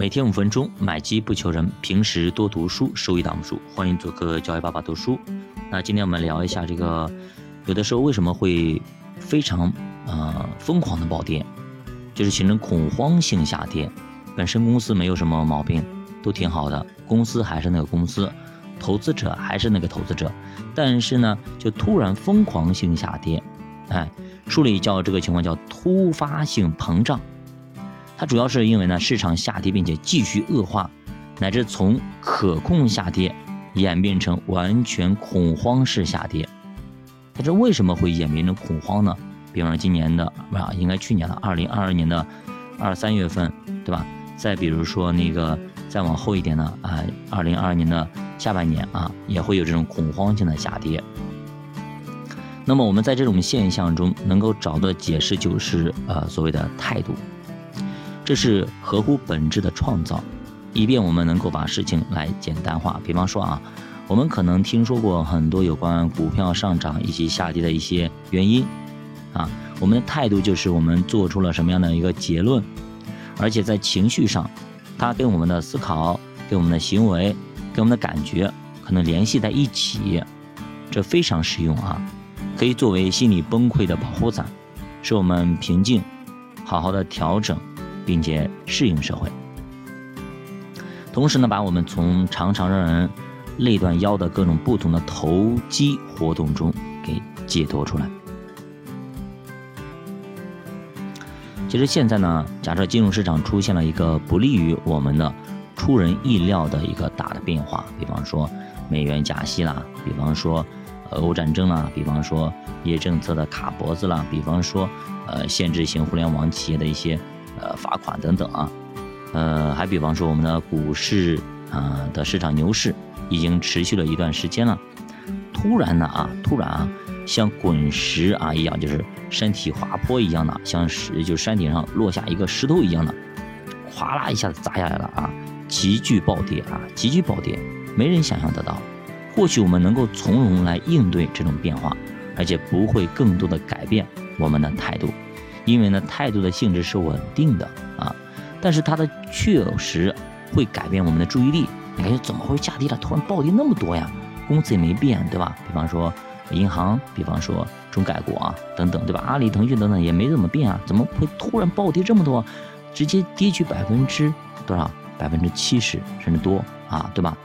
每天五分钟，买机不求人，平时多读书，收益挡不住。欢迎做客教育爸爸读书。那今天我们聊一下这个，有的时候为什么会非常呃疯狂的暴跌，就是形成恐慌性下跌。本身公司没有什么毛病，都挺好的，公司还是那个公司，投资者还是那个投资者，但是呢，就突然疯狂性下跌。哎，书里叫这个情况叫突发性膨胀。它主要是因为呢，市场下跌并且继续恶化，乃至从可控下跌演变成完全恐慌式下跌。它这为什么会演变成恐慌呢？比方说今年的啊，应该去年的二零二二年的二三月份，对吧？再比如说那个再往后一点呢啊，二零二二年的下半年啊，也会有这种恐慌性的下跌。那么我们在这种现象中能够找到解释就是呃所谓的态度。这是合乎本质的创造，以便我们能够把事情来简单化。比方说啊，我们可能听说过很多有关股票上涨以及下跌的一些原因，啊，我们的态度就是我们做出了什么样的一个结论，而且在情绪上，它跟我们的思考、跟我们的行为、跟我们的感觉可能联系在一起，这非常实用啊，可以作为心理崩溃的保护伞，使我们平静，好好的调整。并且适应社会，同时呢，把我们从常常让人累断腰的各种不同的投机活动中给解脱出来。其实现在呢，假设金融市场出现了一个不利于我们的、出人意料的一个大的变化，比方说美元加息啦，比方说俄乌战争啦，比方说一些政策的卡脖子啦，比方说呃限制型互联网企业的一些。呃，罚款等等啊，呃，还比方说我们的股市啊的市场牛市已经持续了一段时间了，突然呢啊，突然啊，像滚石啊一样，就是山体滑坡一样的，像石就山顶上落下一个石头一样的，哗啦一下子砸下来了啊，急剧暴跌啊，急剧暴跌，没人想象得到。或许我们能够从容来应对这种变化，而且不会更多的改变我们的态度。因为呢，态度的性质是稳定的啊，但是它的确实会改变我们的注意力。你感觉怎么会下跌了？突然暴跌那么多呀？公司也没变，对吧？比方说银行，比方说中概股啊等等，对吧？阿里、腾讯等等也没怎么变啊，怎么会突然暴跌这么多？直接跌去百分之多少？百分之七十甚至多啊，对吧？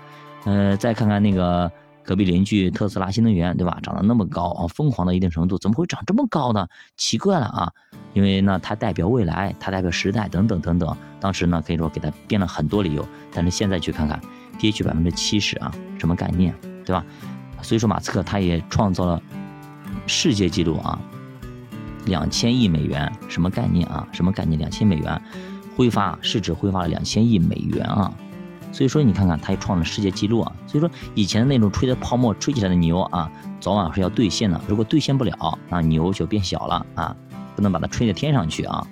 呃，再看看那个。隔壁邻居特斯拉新能源，对吧？涨得那么高啊，疯狂到一定程度，怎么会涨这么高呢？奇怪了啊！因为呢，它代表未来，它代表时代，等等等等。当时呢，可以说给它编了很多理由，但是现在去看看，跌去百分之七十啊，什么概念，对吧？所以说，马斯克他也创造了世界纪录啊，两千亿美元，什么概念啊？什么概念？两千美元挥发市值挥发了两千亿美元啊！所以说，你看看，它也创了世界纪录啊！所以说，以前的那种吹的泡沫、吹起来的牛啊，早晚是要兑现的。如果兑现不了，那牛就变小了啊，不能把它吹到天上去啊。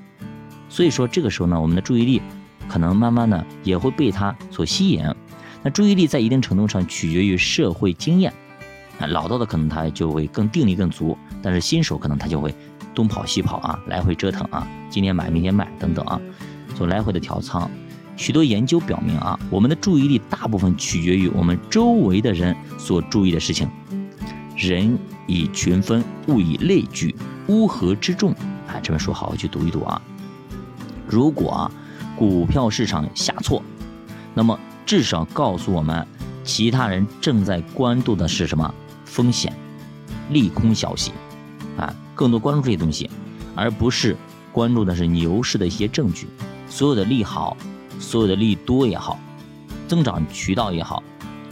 所以说，这个时候呢，我们的注意力可能慢慢的也会被它所吸引。那注意力在一定程度上取决于社会经验，啊，老道的可能他就会更定力更足，但是新手可能他就会东跑西跑啊，来回折腾啊，今天买明天卖等等啊，就来回的调仓。许多研究表明啊，我们的注意力大部分取决于我们周围的人所注意的事情。人以群分，物以类聚，乌合之众。啊，这本书好好去读一读啊。如果啊，股票市场下挫，那么至少告诉我们，其他人正在关注的是什么风险、利空消息啊，更多关注这些东西，而不是关注的是牛市的一些证据。所有的利好。所有的利多也好，增长渠道也好，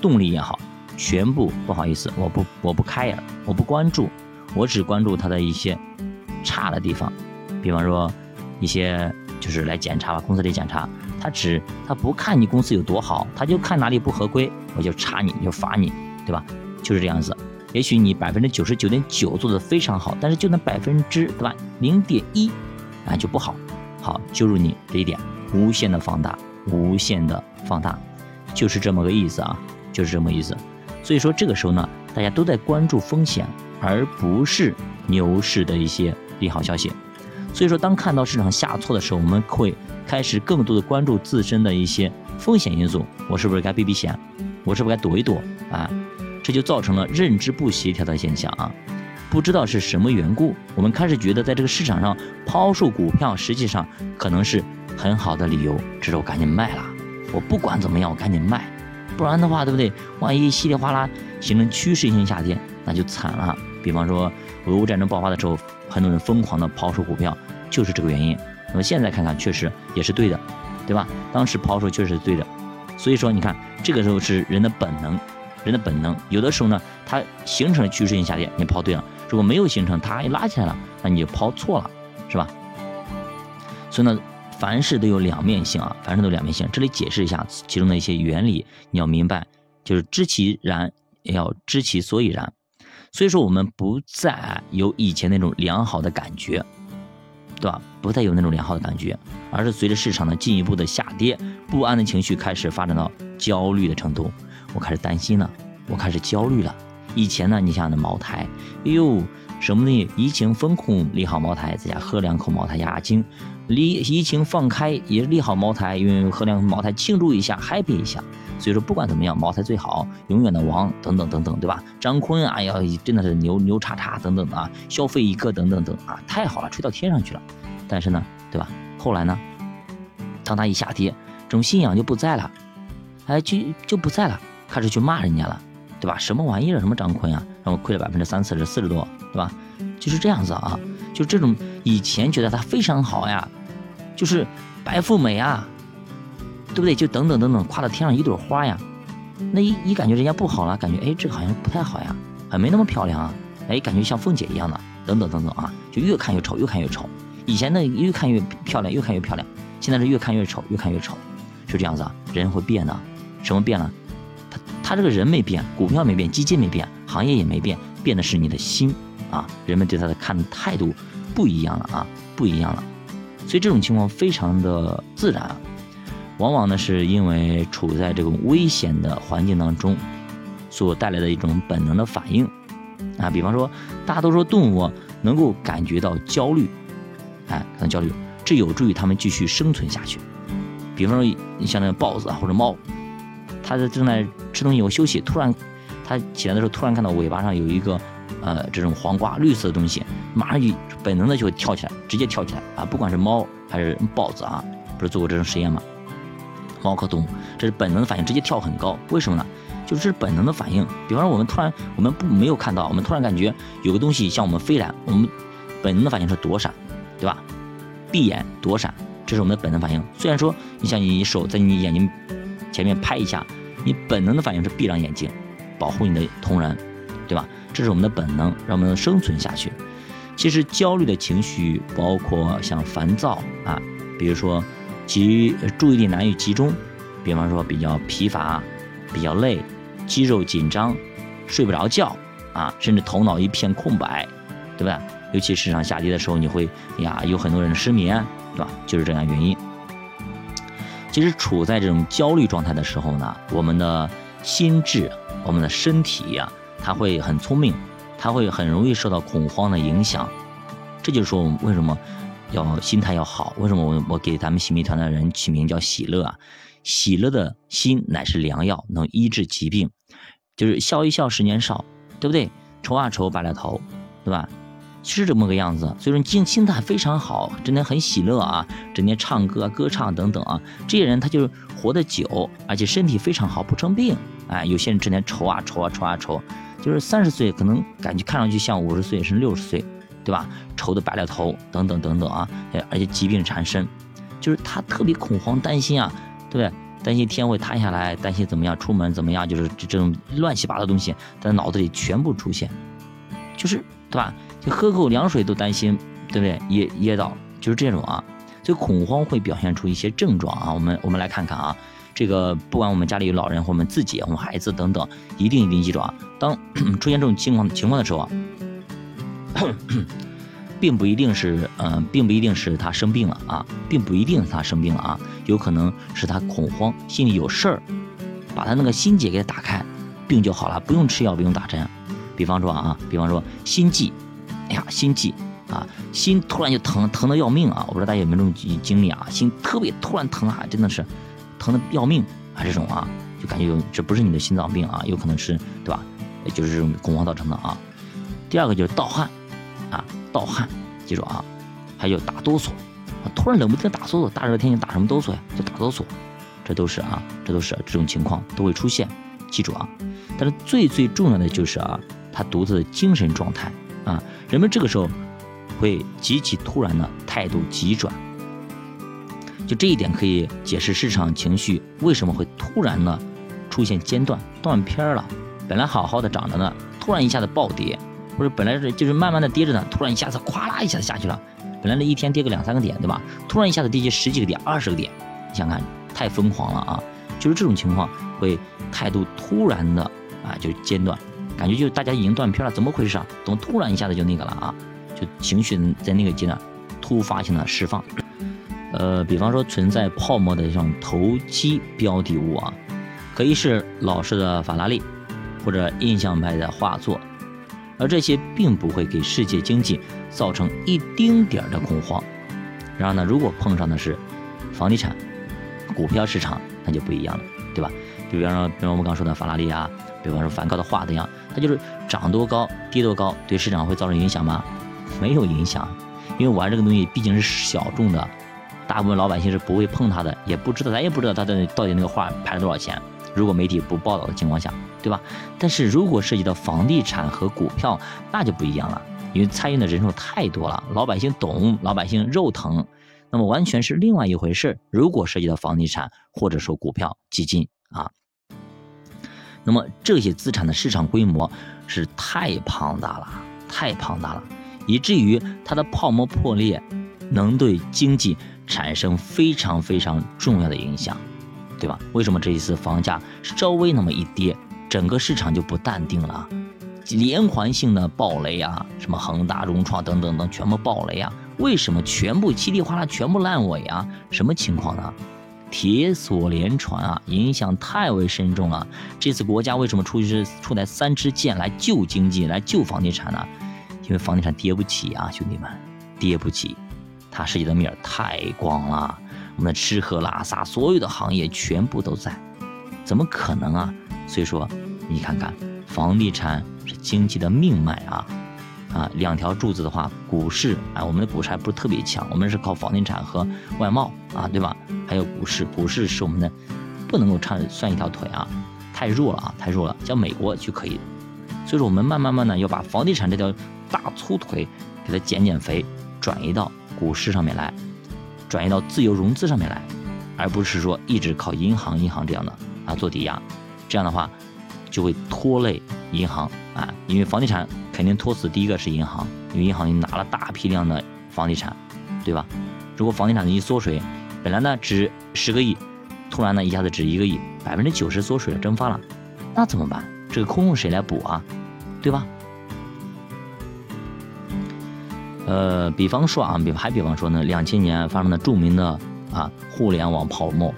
动力也好，全部不好意思，我不我不开呀，我不关注，我只关注它的一些差的地方，比方说一些就是来检查吧，公司里检查，他只他不看你公司有多好，他就看哪里不合规，我就查你，就罚你，对吧？就是这样子。也许你百分之九十九点九做的非常好，但是就那百分之对吧零点一啊就不好，好揪住你这一点。无限的放大，无限的放大，就是这么个意思啊，就是这么意思。所以说这个时候呢，大家都在关注风险，而不是牛市的一些利好消息。所以说，当看到市场下挫的时候，我们会开始更多的关注自身的一些风险因素，我是不是该避避险？我是不是该躲一躲啊？这就造成了认知不协调的现象啊！不知道是什么缘故，我们开始觉得在这个市场上抛售股票，实际上可能是很好的理由。这时候赶紧卖了，我不管怎么样，我赶紧卖，不然的话，对不对？万一稀里哗啦形成趋势性下跌，那就惨了。比方说，俄乌战争爆发的时候，很多人疯狂的抛售股票，就是这个原因。那么现在看看，确实也是对的，对吧？当时抛售确实是对的。所以说，你看这个时候是人的本能。人的本能，有的时候呢，它形成了趋势性下跌，你抛对了；如果没有形成，它一拉起来了，那你就抛错了，是吧？所以呢，凡事都有两面性啊，凡事都有两面性。这里解释一下其中的一些原理，你要明白，就是知其然，也要知其所以然。所以说，我们不再有以前那种良好的感觉，对吧？不再有那种良好的感觉，而是随着市场的进一步的下跌，不安的情绪开始发展到焦虑的程度。我开始担心了，我开始焦虑了。以前呢，你像那茅台，哎呦，什么呢？疫情封控利好茅台，在家喝两口茅台压压惊；离疫情放开也利好茅台，因为喝两口茅台庆祝一下，happy 一下。所以说，不管怎么样，茅台最好，永远的王，等等等等，对吧？张坤，哎呀，真的是牛牛叉叉，等等啊，消费一个，等等等啊，太好了，吹到天上去了。但是呢，对吧？后来呢，当他一下跌，这种信仰就不在了，哎，就就不在了。开始去骂人家了，对吧？什么玩意儿？什么张坤啊？然后亏了百分之三四十、四十多，对吧？就是这样子啊，就这种以前觉得她非常好呀，就是白富美啊，对不对？就等等等等，夸到天上一朵花呀。那一一感觉人家不好了，感觉哎，这个好像不太好呀，还没那么漂亮啊，哎，感觉像凤姐一样的，等等等等啊，就越看越丑，越看越丑。以前呢，越看越漂亮，越看越漂亮，现在是越看越丑，越看越丑，是这样子啊。人会变的，什么变了？他这个人没变，股票没变，基金没变，行业也没变，变的是你的心啊！人们对他的看的态度不一样了啊，不一样了。所以这种情况非常的自然，往往呢是因为处在这种危险的环境当中所带来的一种本能的反应啊。比方说，大多数动物能够感觉到焦虑，哎，可能焦虑，这有助于它们继续生存下去。比方说，你像那个豹子啊或者猫。它在正在吃东西，或休息，突然，它起来的时候，突然看到尾巴上有一个，呃，这种黄瓜绿色的东西，马上就本能的就会跳起来，直接跳起来啊！不管是猫还是豹子啊，不是做过这种实验吗？猫科动物，这是本能的反应，直接跳很高，为什么呢？就是本能的反应。比方说，我们突然我们不没有看到，我们突然感觉有个东西向我们飞来，我们本能的反应是躲闪，对吧？闭眼躲闪，这是我们的本能反应。虽然说你像你手在你眼睛前面拍一下。你本能的反应是闭上眼睛，保护你的同仁，对吧？这是我们的本能，让我们生存下去。其实焦虑的情绪包括像烦躁啊，比如说集注意力难以集中，比方说比较疲乏、比较累、肌肉紧张、睡不着觉啊，甚至头脑一片空白，对吧？尤其市场下跌的时候，你会呀，有很多人失眠，对吧？就是这样原因。其实处在这种焦虑状态的时候呢，我们的心智、我们的身体呀，他会很聪明，他会很容易受到恐慌的影响。这就是说，我们为什么要心态要好？为什么我我给咱们喜迷团的人起名叫喜乐啊？喜乐的心乃是良药，能医治疾病。就是笑一笑，十年少，对不对？愁啊愁，白了头，对吧？是这么个样子，所以说你心态非常好，整天很喜乐啊，整天唱歌、歌唱等等啊，这些人他就是活得久，而且身体非常好，不生病。哎，有些人整天愁啊愁啊愁啊愁，就是三十岁可能感觉看上去像五十岁甚至六十岁，对吧？愁得白了头等等等等啊，而且疾病缠身，就是他特别恐慌担心啊，对不对？担心天会塌下来，担心怎么样出门怎么样，就是这种乱七八糟的东西在脑子里全部出现，就是对吧？就喝口凉水都担心，对不对？噎噎到，就是这种啊。所以恐慌会表现出一些症状啊。我们我们来看看啊，这个不管我们家里有老人或我们自己、我们孩子等等，一定一定记住啊。当 出现这种情况情况的时候啊，并不一定是嗯，并不一定是他生病了啊，并不一定是他生病了啊，有可能是他恐慌，心里有事儿，把他那个心结给他打开，病就好了，不用吃药，不用打针。比方说啊，比方说心悸。哎呀，心悸，啊，心突然就疼，疼的要命啊！我不知道大家有没有这种经历啊，心特别突然疼啊，真的是疼的要命啊，这种啊，就感觉有这不是你的心脏病啊，有可能是对吧？就是这种恐慌造成的啊。第二个就是盗汗啊，盗汗，记住啊，还有打哆嗦，突然冷不丁打哆嗦，大热天你打什么哆嗦呀？就打哆嗦，这都是啊，这都是这种情况都会出现，记住啊。但是最最重要的就是啊，他独特的精神状态啊，人们这个时候。会极其突然的态度急转，就这一点可以解释市场情绪为什么会突然呢出现间断断片了。本来好好的涨着呢，突然一下子暴跌，或者本来是就是慢慢的跌着呢，突然一下子咵啦一下子下去了。本来那一天跌个两三个点，对吧？突然一下子跌去十几个点、二十个点，你想看太疯狂了啊！就是这种情况会态度突然的啊就间断，感觉就是大家已经断片了，怎么回事啊？怎么突然一下子就那个了啊？就情绪在那个阶段突发性的释放，呃，比方说存在泡沫的这种投机标的物啊，可以是老式的法拉利或者印象派的画作，而这些并不会给世界经济造成一丁点儿的恐慌。然而呢，如果碰上的是房地产、股票市场，那就不一样了，对吧？比方说，比方我们刚说的法拉利啊，比方说梵高的画一样，它就是涨多高跌多高，对市场会造成影响吗？没有影响，因为玩这个东西毕竟是小众的，大部分老百姓是不会碰它的，也不知道，咱也不知道它的到底那个画拍了多少钱。如果媒体不报道的情况下，对吧？但是如果涉及到房地产和股票，那就不一样了，因为参与的人数太多了，老百姓懂，老百姓肉疼，那么完全是另外一回事。如果涉及到房地产或者说股票基金啊，那么这些资产的市场规模是太庞大了，太庞大了。以至于它的泡沫破裂，能对经济产生非常非常重要的影响，对吧？为什么这一次房价稍微那么一跌，整个市场就不淡定了？连环性的暴雷啊，什么恒大、融创等等等，全部暴雷啊？为什么全部稀里哗啦全部烂尾啊？什么情况呢？铁锁连船啊，影响太为深重了。这次国家为什么出是出来三支箭来救经济，来救房地产呢？因为房地产跌不起啊，兄弟们，跌不起，它涉及的面太广了。我们的吃喝拉撒所有的行业全部都在，怎么可能啊？所以说，你看看，房地产是经济的命脉啊，啊，两条柱子的话，股市啊，我们的股市还不是特别强，我们是靠房地产和外贸啊，对吧？还有股市，股市是我们的不能够唱算一条腿啊，太弱了啊，太弱了，像美国就可以。所以说，我们慢慢慢的要把房地产这条。大粗腿给它减减肥，转移到股市上面来，转移到自由融资上面来，而不是说一直靠银行、银行这样的啊做抵押，这样的话就会拖累银行啊，因为房地产肯定拖死第一个是银行，因为银行已经拿了大批量的房地产，对吧？如果房地产一缩水，本来呢值十个亿，突然呢一下子值一个亿，百分之九十缩水了蒸发了，那怎么办？这个空谁来补啊？对吧？呃，比方说啊，比还比方说呢，两千年发生的著名的啊互联网泡沫，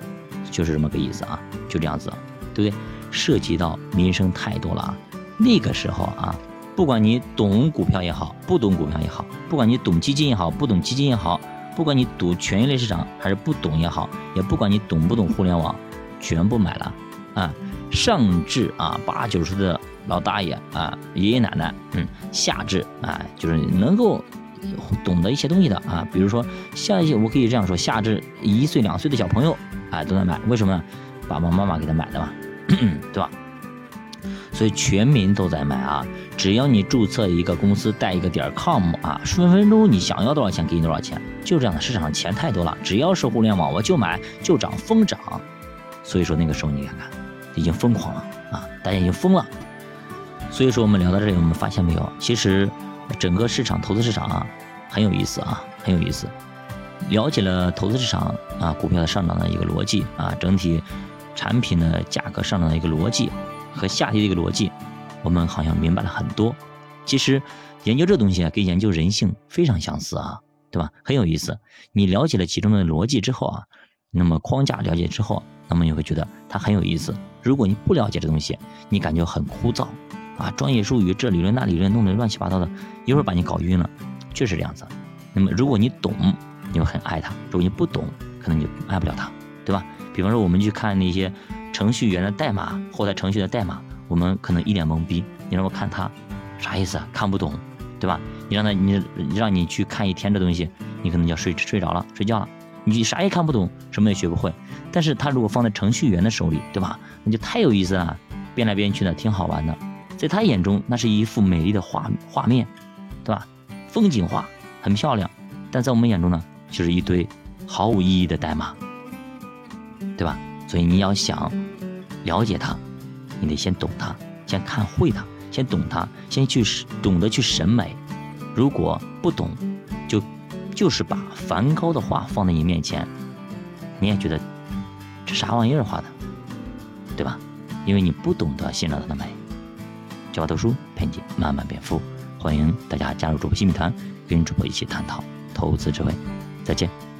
就是这么个意思啊，就这样子，对不对？涉及到民生太多了啊。那个时候啊，不管你懂股票也好，不懂股票也好，不管你懂基金也好，不懂基金也好，不管你赌权益类市场还是不懂也好，也不管你懂不懂互联网，全部买了啊。上至啊八九十的老大爷啊爷爷奶奶，嗯，下至啊就是能够。懂得一些东西的啊，比如说像一些，我可以这样说，下至一岁两岁的小朋友，哎，都在买，为什么呢？爸爸妈妈给他买的嘛，对吧？所以全民都在买啊，只要你注册一个公司，带一个点 com 啊，分分钟你想要多少钱给你多少钱，就这样的市场上钱太多了，只要是互联网我就买就涨疯涨，所以说那个时候你看看，已经疯狂了啊，大家已经疯了。所以说我们聊到这里，我们发现没有，其实。整个市场投资市场啊，很有意思啊，很有意思。了解了投资市场啊，股票的上涨的一个逻辑啊，整体产品的价格上涨的一个逻辑和下跌的一个逻辑，我们好像明白了很多。其实研究这东西啊，跟研究人性非常相似啊，对吧？很有意思。你了解了其中的逻辑之后啊，那么框架了解之后，那么你会觉得它很有意思。如果你不了解这东西，你感觉很枯燥。啊，专业术语这理论那理论弄得乱七八糟的，一会儿把你搞晕了。确实这样子。那么如果你懂，你会很爱他；如果你不懂，可能你就爱不了他，对吧？比方说我们去看那些程序员的代码，后台程序的代码，我们可能一脸懵逼。你让我看他，啥意思啊？看不懂，对吧？你让他，你让你去看一天这东西，你可能就要睡睡着了，睡觉了。你啥也看不懂，什么也学不会。但是他如果放在程序员的手里，对吧？那就太有意思了，变来变去的，挺好玩的。在他眼中，那是一幅美丽的画画面，对吧？风景画很漂亮，但在我们眼中呢，就是一堆毫无意义的代码，对吧？所以你要想了解他，你得先懂他，先看会他，先懂他，先去懂得去审美。如果不懂，就。就是把梵高的画放在你面前，你也觉得这啥玩意儿画的，对吧？因为你不懂得欣赏它的美。教我读书陪你慢慢变富，欢迎大家加入主播新米团，跟主播一起探讨投资智慧。再见。